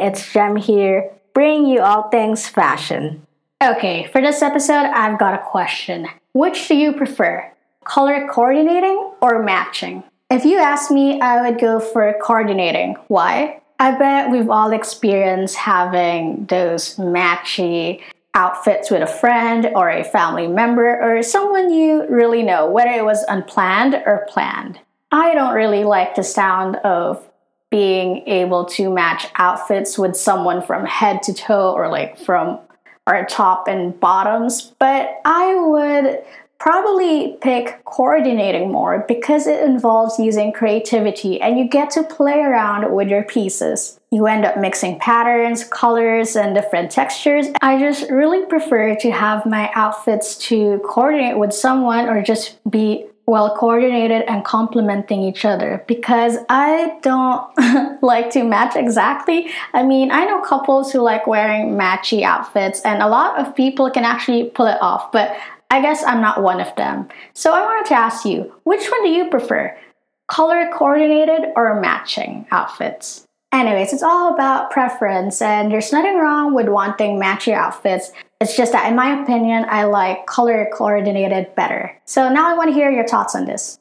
it's Jem here, bringing you all things fashion. Okay, for this episode, I've got a question. Which do you prefer, color coordinating or matching? If you ask me, I would go for coordinating. Why? I bet we've all experienced having those matchy outfits with a friend or a family member or someone you really know, whether it was unplanned or planned. I don't really like the sound of being able to match outfits with someone from head to toe or like from our top and bottoms, but I would probably pick coordinating more because it involves using creativity and you get to play around with your pieces. You end up mixing patterns, colors, and different textures. I just really prefer to have my outfits to coordinate with someone or just be well coordinated and complementing each other because I don't like to match exactly. I mean, I know couples who like wearing matchy outfits, and a lot of people can actually pull it off, but I guess I'm not one of them. So I wanted to ask you which one do you prefer? Color coordinated or matching outfits? Anyways, it's all about preference, and there's nothing wrong with wanting matchy outfits. It's just that, in my opinion, I like color coordinated better. So now I want to hear your thoughts on this.